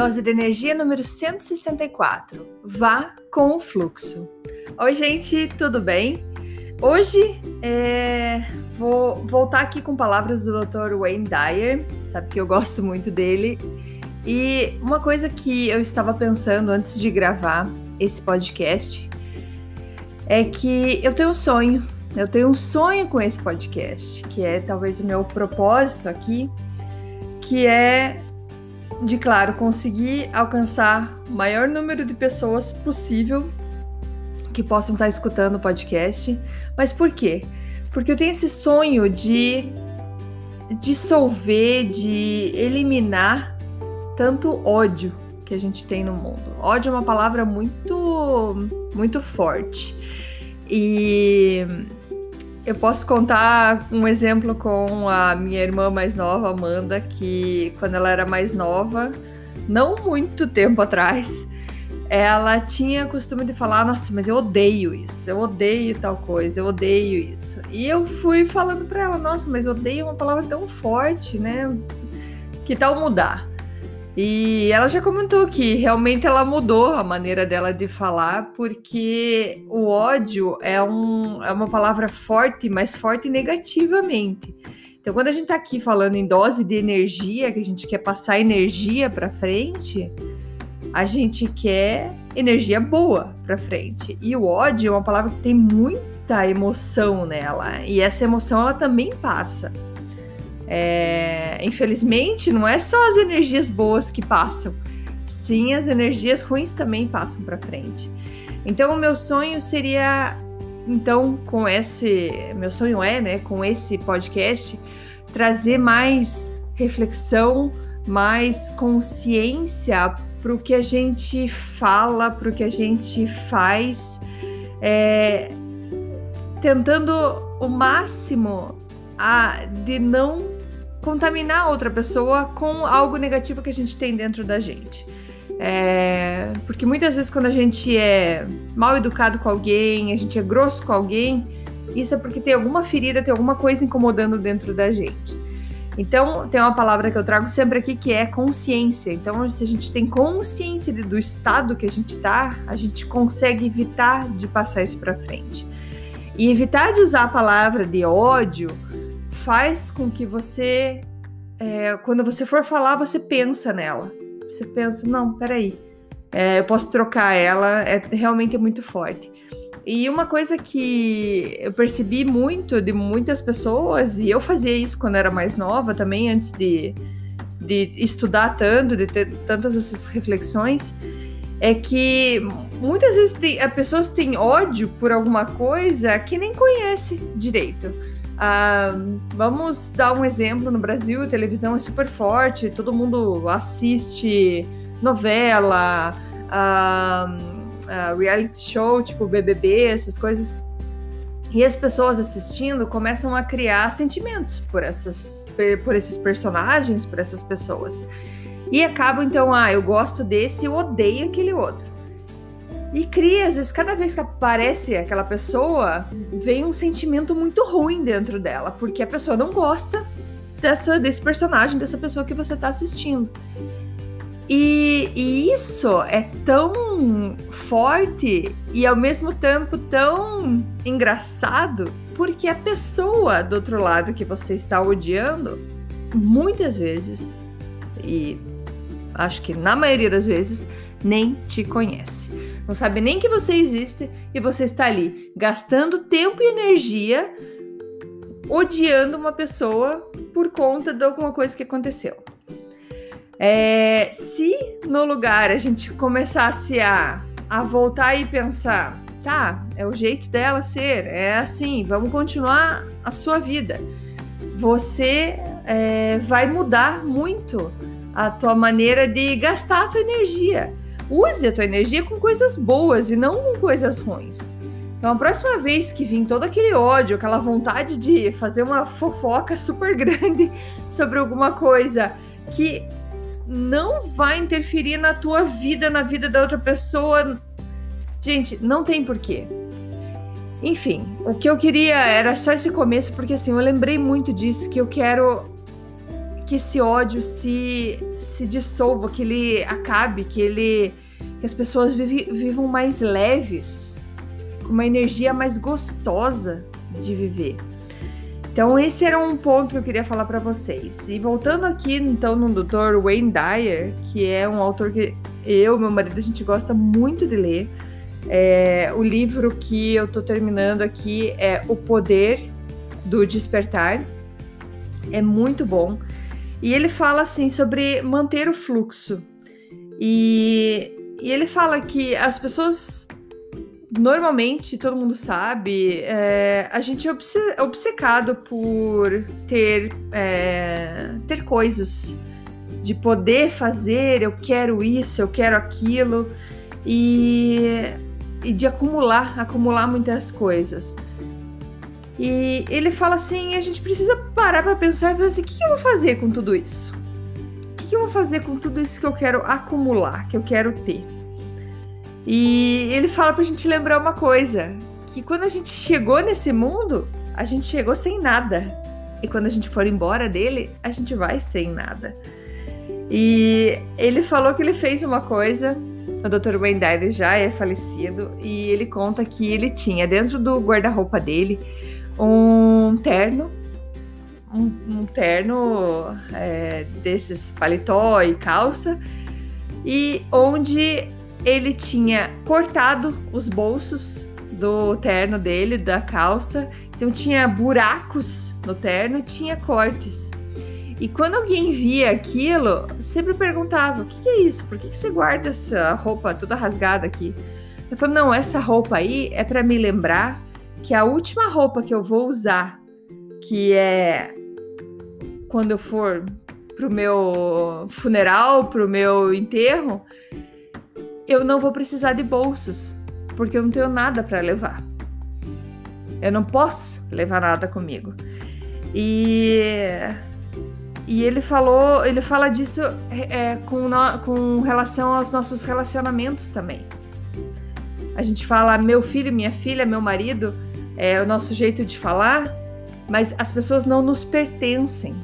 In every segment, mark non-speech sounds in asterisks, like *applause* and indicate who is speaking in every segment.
Speaker 1: Dose de energia número 164. Vá com o fluxo. Oi, gente, tudo bem? Hoje é, vou voltar aqui com palavras do Dr. Wayne Dyer, sabe que eu gosto muito dele. E uma coisa que eu estava pensando antes de gravar esse podcast é que eu tenho um sonho. Eu tenho um sonho com esse podcast, que é talvez o meu propósito aqui, que é de, claro, conseguir alcançar o maior número de pessoas possível que possam estar escutando o podcast. Mas por quê? Porque eu tenho esse sonho de dissolver, de eliminar tanto ódio que a gente tem no mundo. Ódio é uma palavra muito, muito forte. E eu posso contar um exemplo com a minha irmã mais nova, Amanda, que quando ela era mais nova, não muito tempo atrás, ela tinha costume de falar: Nossa, mas eu odeio isso, eu odeio tal coisa, eu odeio isso. E eu fui falando para ela: Nossa, mas odeio é uma palavra tão forte, né? Que tal mudar? E ela já comentou que realmente ela mudou a maneira dela de falar, porque o ódio é, um, é uma palavra forte, mas forte negativamente. Então, quando a gente tá aqui falando em dose de energia, que a gente quer passar energia para frente, a gente quer energia boa para frente. E o ódio é uma palavra que tem muita emoção nela, e essa emoção ela também passa. É, infelizmente, não é só as energias boas que passam, sim, as energias ruins também passam para frente. Então, o meu sonho seria, então, com esse, meu sonho é, né, com esse podcast, trazer mais reflexão, mais consciência para o que a gente fala, para o que a gente faz, é, tentando o máximo a, de não contaminar outra pessoa com algo negativo que a gente tem dentro da gente. É, porque muitas vezes quando a gente é mal educado com alguém, a gente é grosso com alguém, isso é porque tem alguma ferida, tem alguma coisa incomodando dentro da gente. Então, tem uma palavra que eu trago sempre aqui que é consciência. Então, se a gente tem consciência do estado que a gente tá, a gente consegue evitar de passar isso para frente. E evitar de usar a palavra de ódio faz com que você, é, quando você for falar, você pensa nela. Você pensa, não, peraí, é, eu posso trocar ela, é realmente é muito forte. E uma coisa que eu percebi muito de muitas pessoas, e eu fazia isso quando era mais nova também, antes de, de estudar tanto, de ter tantas essas reflexões, é que muitas vezes tem, as pessoas têm ódio por alguma coisa que nem conhece direito. Ah, vamos dar um exemplo no Brasil, a televisão é super forte, todo mundo assiste novela, ah, ah, reality show, tipo BBB, essas coisas. E as pessoas assistindo começam a criar sentimentos por, essas, por esses personagens, por essas pessoas. E acabam então, ah, eu gosto desse, eu odeio aquele outro. E cria, às vezes, cada vez que aparece aquela pessoa, vem um sentimento muito ruim dentro dela, porque a pessoa não gosta dessa, desse personagem, dessa pessoa que você está assistindo. E, e, isso é tão forte e ao mesmo tempo tão engraçado, porque a pessoa do outro lado que você está odiando, muitas vezes, e acho que na maioria das vezes, nem te conhece não sabe nem que você existe e você está ali gastando tempo e energia odiando uma pessoa por conta de alguma coisa que aconteceu. É, se no lugar a gente começasse a, a voltar e pensar, tá, é o jeito dela ser, é assim, vamos continuar a sua vida. Você é, vai mudar muito a tua maneira de gastar a tua energia. Use a tua energia com coisas boas e não com coisas ruins. Então, a próxima vez que vir todo aquele ódio, aquela vontade de fazer uma fofoca super grande *laughs* sobre alguma coisa que não vai interferir na tua vida, na vida da outra pessoa, gente, não tem porquê. Enfim, o que eu queria era só esse começo, porque assim, eu lembrei muito disso, que eu quero que esse ódio se, se dissolva, que ele acabe, que ele que as pessoas vive, vivam mais leves, uma energia mais gostosa de viver. Então esse era um ponto que eu queria falar para vocês. E voltando aqui então no Dr. Wayne Dyer, que é um autor que eu, meu marido, a gente gosta muito de ler. É, o livro que eu tô terminando aqui é O Poder do Despertar. É muito bom. E ele fala assim sobre manter o fluxo. E, e ele fala que as pessoas normalmente, todo mundo sabe, é, a gente é obcecado por ter, é, ter coisas, de poder fazer, eu quero isso, eu quero aquilo, e, e de acumular, acumular muitas coisas. E ele fala assim: a gente precisa parar para pensar e falar assim: o que eu vou fazer com tudo isso? O que eu vou fazer com tudo isso que eu quero acumular, que eu quero ter? E ele fala pra gente lembrar uma coisa: que quando a gente chegou nesse mundo, a gente chegou sem nada. E quando a gente for embora dele, a gente vai sem nada. E ele falou que ele fez uma coisa. O Dr. Wayne Dyer já é falecido e ele conta que ele tinha dentro do guarda-roupa dele um terno, um, um terno é, desses paletó e calça, e onde ele tinha cortado os bolsos do terno dele, da calça, então tinha buracos no terno, tinha cortes. E quando alguém via aquilo, sempre perguntava: o que, que é isso? Por que, que você guarda essa roupa toda rasgada aqui? Eu falei: não, essa roupa aí é para me lembrar que a última roupa que eu vou usar, que é quando eu for pro meu funeral, pro meu enterro, eu não vou precisar de bolsos, porque eu não tenho nada para levar. Eu não posso levar nada comigo. E, e ele falou, ele fala disso é, com, no, com relação aos nossos relacionamentos também. A gente fala meu filho, minha filha, meu marido, é o nosso jeito de falar, mas as pessoas não nos pertencem.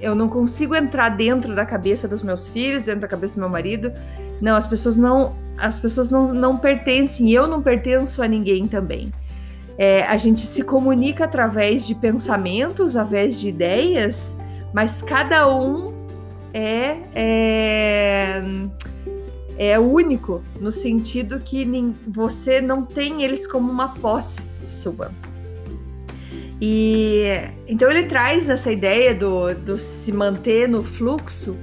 Speaker 1: Eu não consigo entrar dentro da cabeça dos meus filhos, dentro da cabeça do meu marido. Não, as pessoas não as pessoas não, não pertencem, eu não pertenço a ninguém também. É, a gente se comunica através de pensamentos, através de ideias, mas cada um é, é, é único, no sentido que você não tem eles como uma posse sua. E então ele traz nessa ideia do, do se manter no fluxo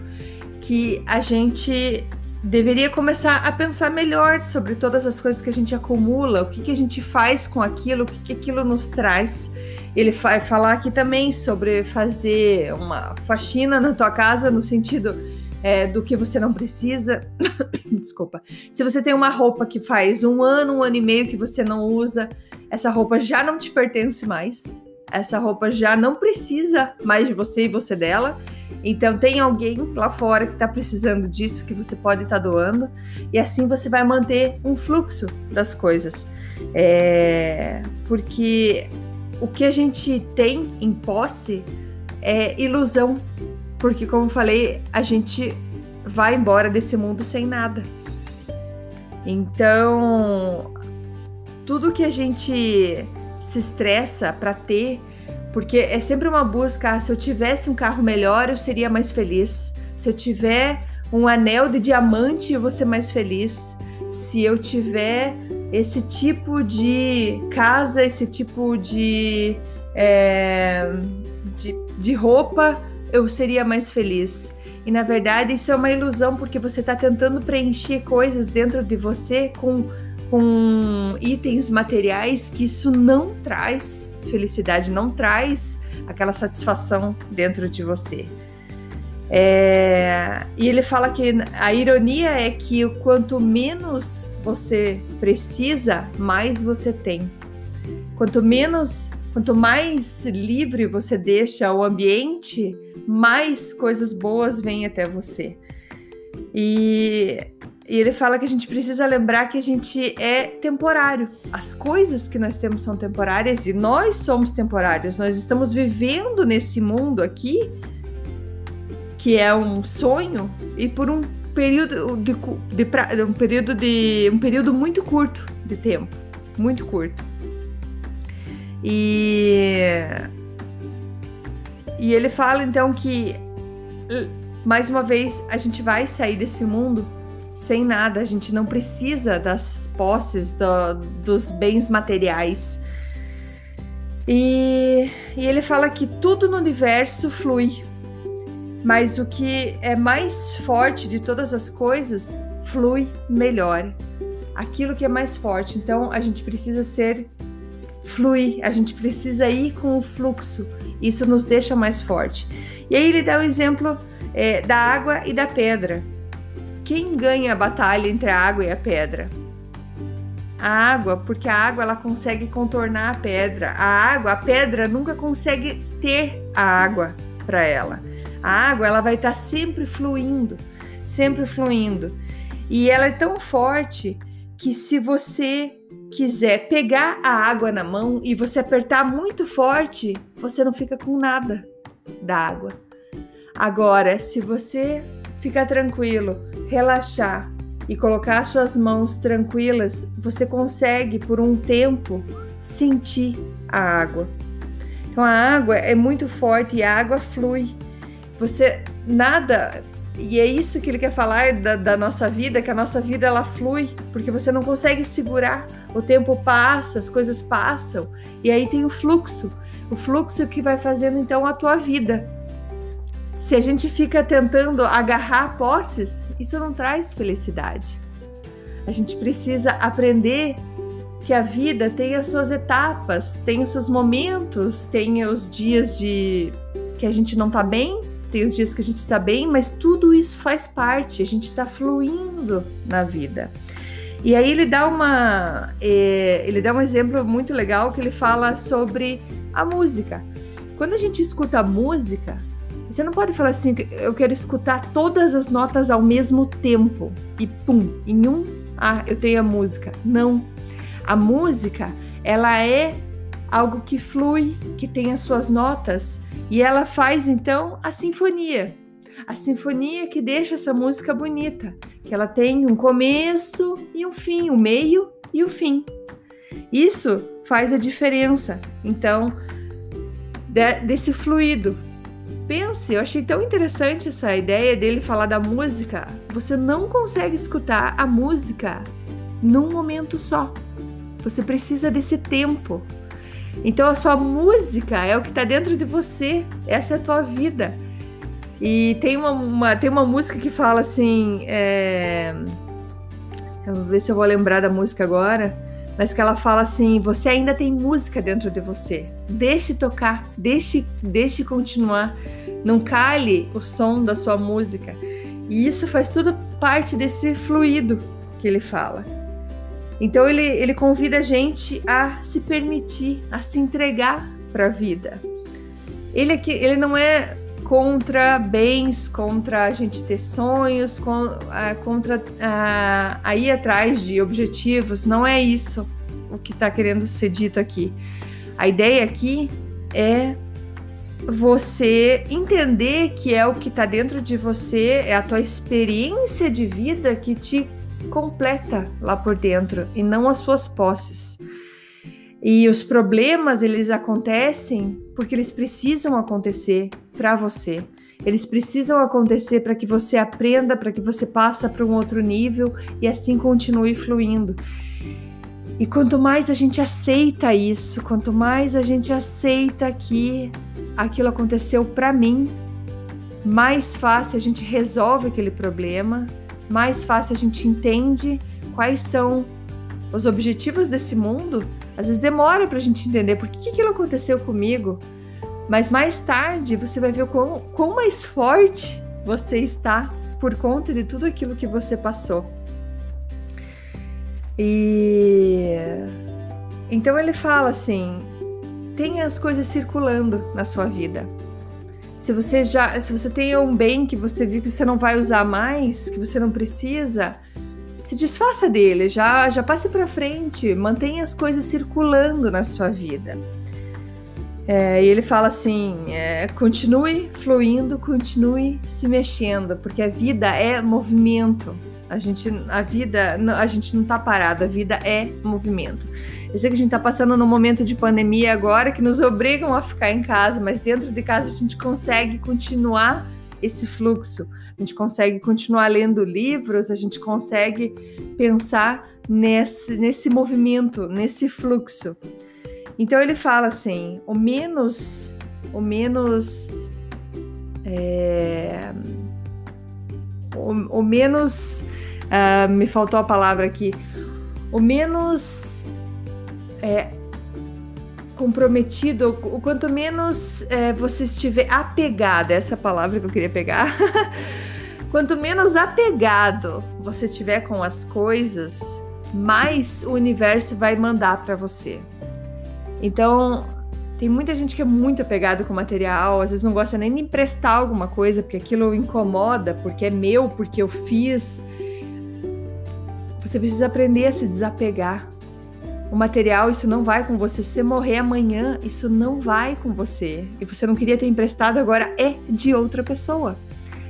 Speaker 1: que a gente deveria começar a pensar melhor sobre todas as coisas que a gente acumula, o que, que a gente faz com aquilo, o que, que aquilo nos traz. Ele vai falar aqui também sobre fazer uma faxina na tua casa, no sentido é, do que você não precisa. *coughs* Desculpa. Se você tem uma roupa que faz um ano, um ano e meio que você não usa, essa roupa já não te pertence mais. Essa roupa já não precisa mais de você e você dela. Então tem alguém lá fora que está precisando disso que você pode estar tá doando e assim você vai manter um fluxo das coisas, é... porque o que a gente tem em posse é ilusão, porque como falei a gente vai embora desse mundo sem nada. Então tudo que a gente se estressa para ter porque é sempre uma busca, ah, se eu tivesse um carro melhor, eu seria mais feliz. Se eu tiver um anel de diamante, eu vou ser mais feliz. Se eu tiver esse tipo de casa, esse tipo de, é, de, de roupa, eu seria mais feliz. E na verdade isso é uma ilusão, porque você está tentando preencher coisas dentro de você com com itens materiais que isso não traz felicidade, não traz aquela satisfação dentro de você. É, e ele fala que a ironia é que quanto menos você precisa, mais você tem. Quanto menos, quanto mais livre você deixa o ambiente, mais coisas boas vêm até você. E, e ele fala que a gente precisa lembrar que a gente é temporário. As coisas que nós temos são temporárias e nós somos temporários. Nós estamos vivendo nesse mundo aqui que é um sonho e por um período de, de, um período de um período muito curto de tempo, muito curto. E e ele fala então que mais uma vez a gente vai sair desse mundo sem nada, a gente não precisa das posses, do, dos bens materiais. E, e ele fala que tudo no universo flui mas o que é mais forte de todas as coisas flui melhor. Aquilo que é mais forte. Então a gente precisa ser fluir, a gente precisa ir com o fluxo. Isso nos deixa mais forte. E aí ele dá o exemplo é, da água e da pedra. Quem ganha a batalha entre a água e a pedra? A água, porque a água ela consegue contornar a pedra. A água, a pedra nunca consegue ter a água para ela. A água ela vai estar tá sempre fluindo, sempre fluindo. E ela é tão forte que se você quiser pegar a água na mão e você apertar muito forte, você não fica com nada da água. Agora, se você ficar tranquilo, relaxar e colocar suas mãos tranquilas, você consegue por um tempo sentir a água. Então a água é muito forte e a água flui. Você nada e é isso que ele quer falar da, da, nossa vida, que a nossa vida ela flui, porque você não consegue segurar. O tempo passa, as coisas passam, e aí tem o fluxo. O fluxo que vai fazendo então a tua vida. Se a gente fica tentando agarrar posses, isso não traz felicidade. A gente precisa aprender que a vida tem as suas etapas, tem os seus momentos, tem os dias de que a gente não tá bem, tem os dias que a gente está bem, mas tudo isso faz parte, a gente está fluindo na vida. E aí ele dá uma, é, ele dá um exemplo muito legal que ele fala sobre a música. Quando a gente escuta a música, você não pode falar assim, eu quero escutar todas as notas ao mesmo tempo e pum, em um, ah, eu tenho a música. Não. A música, ela é algo que flui, que tem as suas notas e ela faz então a sinfonia. A sinfonia que deixa essa música bonita, que ela tem um começo e um fim, um meio e o um fim. Isso faz a diferença, então, de, desse fluido. Pense, eu achei tão interessante essa ideia dele falar da música. Você não consegue escutar a música num momento só. Você precisa desse tempo. Então a sua música é o que está dentro de você, essa é a tua vida. E tem uma, uma tem uma música que fala assim, é... eu vou ver se eu vou lembrar da música agora, mas que ela fala assim: você ainda tem música dentro de você, deixe tocar, deixe, deixe continuar, não cale o som da sua música. E isso faz tudo parte desse fluido que ele fala. Então ele, ele convida a gente a se permitir, a se entregar para a vida. Ele, aqui, ele não é contra bens, contra a gente ter sonhos, com, contra a ir atrás de objetivos. Não é isso o que está querendo ser dito aqui. A ideia aqui é você entender que é o que está dentro de você, é a tua experiência de vida que te completa lá por dentro e não as suas posses. E os problemas, eles acontecem porque eles precisam acontecer para você. Eles precisam acontecer para que você aprenda, para que você passe para um outro nível e assim continue fluindo. E quanto mais a gente aceita isso, quanto mais a gente aceita que aquilo aconteceu para mim, mais fácil a gente resolve aquele problema mais fácil a gente entende quais são os objetivos desse mundo, às vezes demora para a gente entender por que, aquilo aconteceu comigo. Mas mais tarde você vai ver quão, quão mais forte você está por conta de tudo aquilo que você passou. E então ele fala assim: tenha as coisas circulando na sua vida. Se você já, se você tem um bem que você viu que você não vai usar mais, que você não precisa, se desfaça dele, já já passe para frente, mantenha as coisas circulando na sua vida. É, e ele fala assim: é, continue fluindo, continue se mexendo, porque a vida é movimento. A gente, a vida, a gente não está parado, a vida é movimento. Eu sei que a gente está passando num momento de pandemia agora que nos obrigam a ficar em casa, mas dentro de casa a gente consegue continuar esse fluxo. A gente consegue continuar lendo livros, a gente consegue pensar nesse, nesse movimento, nesse fluxo. Então ele fala assim: o menos, o menos, é, o, o menos, uh, me faltou a palavra aqui, o menos é, comprometido, o quanto menos é, você estiver apegado, essa palavra que eu queria pegar. *laughs* quanto menos apegado você tiver com as coisas, mais o universo vai mandar para você. Então, tem muita gente que é muito apegado com material, às vezes não gosta nem de emprestar alguma coisa, porque aquilo incomoda, porque é meu, porque eu fiz. Você precisa aprender a se desapegar. O material, isso não vai com você. Se você morrer amanhã, isso não vai com você. E você não queria ter emprestado, agora é de outra pessoa.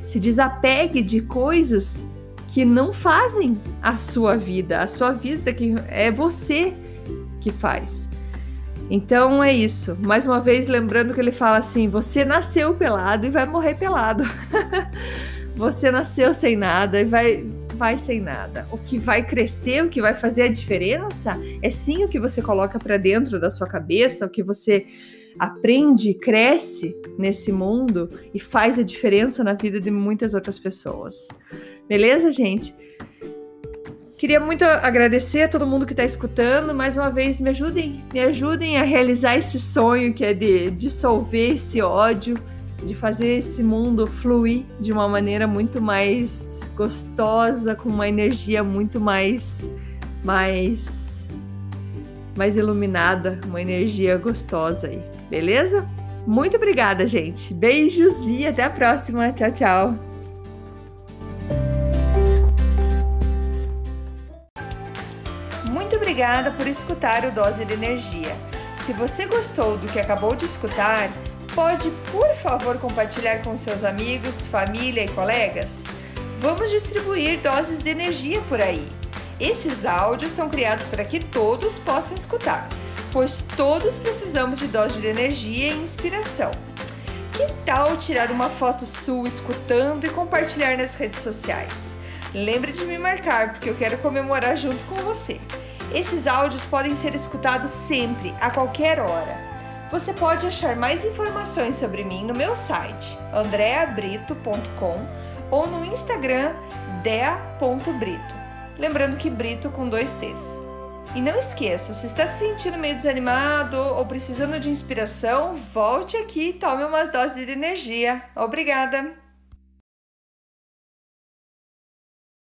Speaker 1: Se desapegue de coisas que não fazem a sua vida. A sua vida que é você que faz. Então é isso. Mais uma vez, lembrando que ele fala assim: você nasceu pelado e vai morrer pelado. *laughs* você nasceu sem nada e vai, vai sem nada. O que vai crescer, o que vai fazer a diferença é sim o que você coloca para dentro da sua cabeça, o que você aprende, cresce nesse mundo e faz a diferença na vida de muitas outras pessoas. Beleza, gente? Queria muito agradecer a todo mundo que está escutando. Mais uma vez, me ajudem, me ajudem a realizar esse sonho que é de dissolver esse ódio, de fazer esse mundo fluir de uma maneira muito mais gostosa, com uma energia muito mais, mais, mais iluminada, uma energia gostosa aí, beleza? Muito obrigada, gente. Beijos e até a próxima. Tchau, tchau. obrigada por escutar o Dose de Energia. Se você gostou do que acabou de escutar, pode, por favor, compartilhar com seus amigos, família e colegas? Vamos distribuir doses de energia por aí. Esses áudios são criados para que todos possam escutar, pois todos precisamos de doses de energia e inspiração. Que tal tirar uma foto sua escutando e compartilhar nas redes sociais? Lembre de me marcar, porque eu quero comemorar junto com você. Esses áudios podem ser escutados sempre, a qualquer hora. Você pode achar mais informações sobre mim no meu site andreabrito.com ou no Instagram dea.brito. Lembrando que Brito com dois T's. E não esqueça, se está se sentindo meio desanimado ou precisando de inspiração, volte aqui e tome uma dose de energia. Obrigada!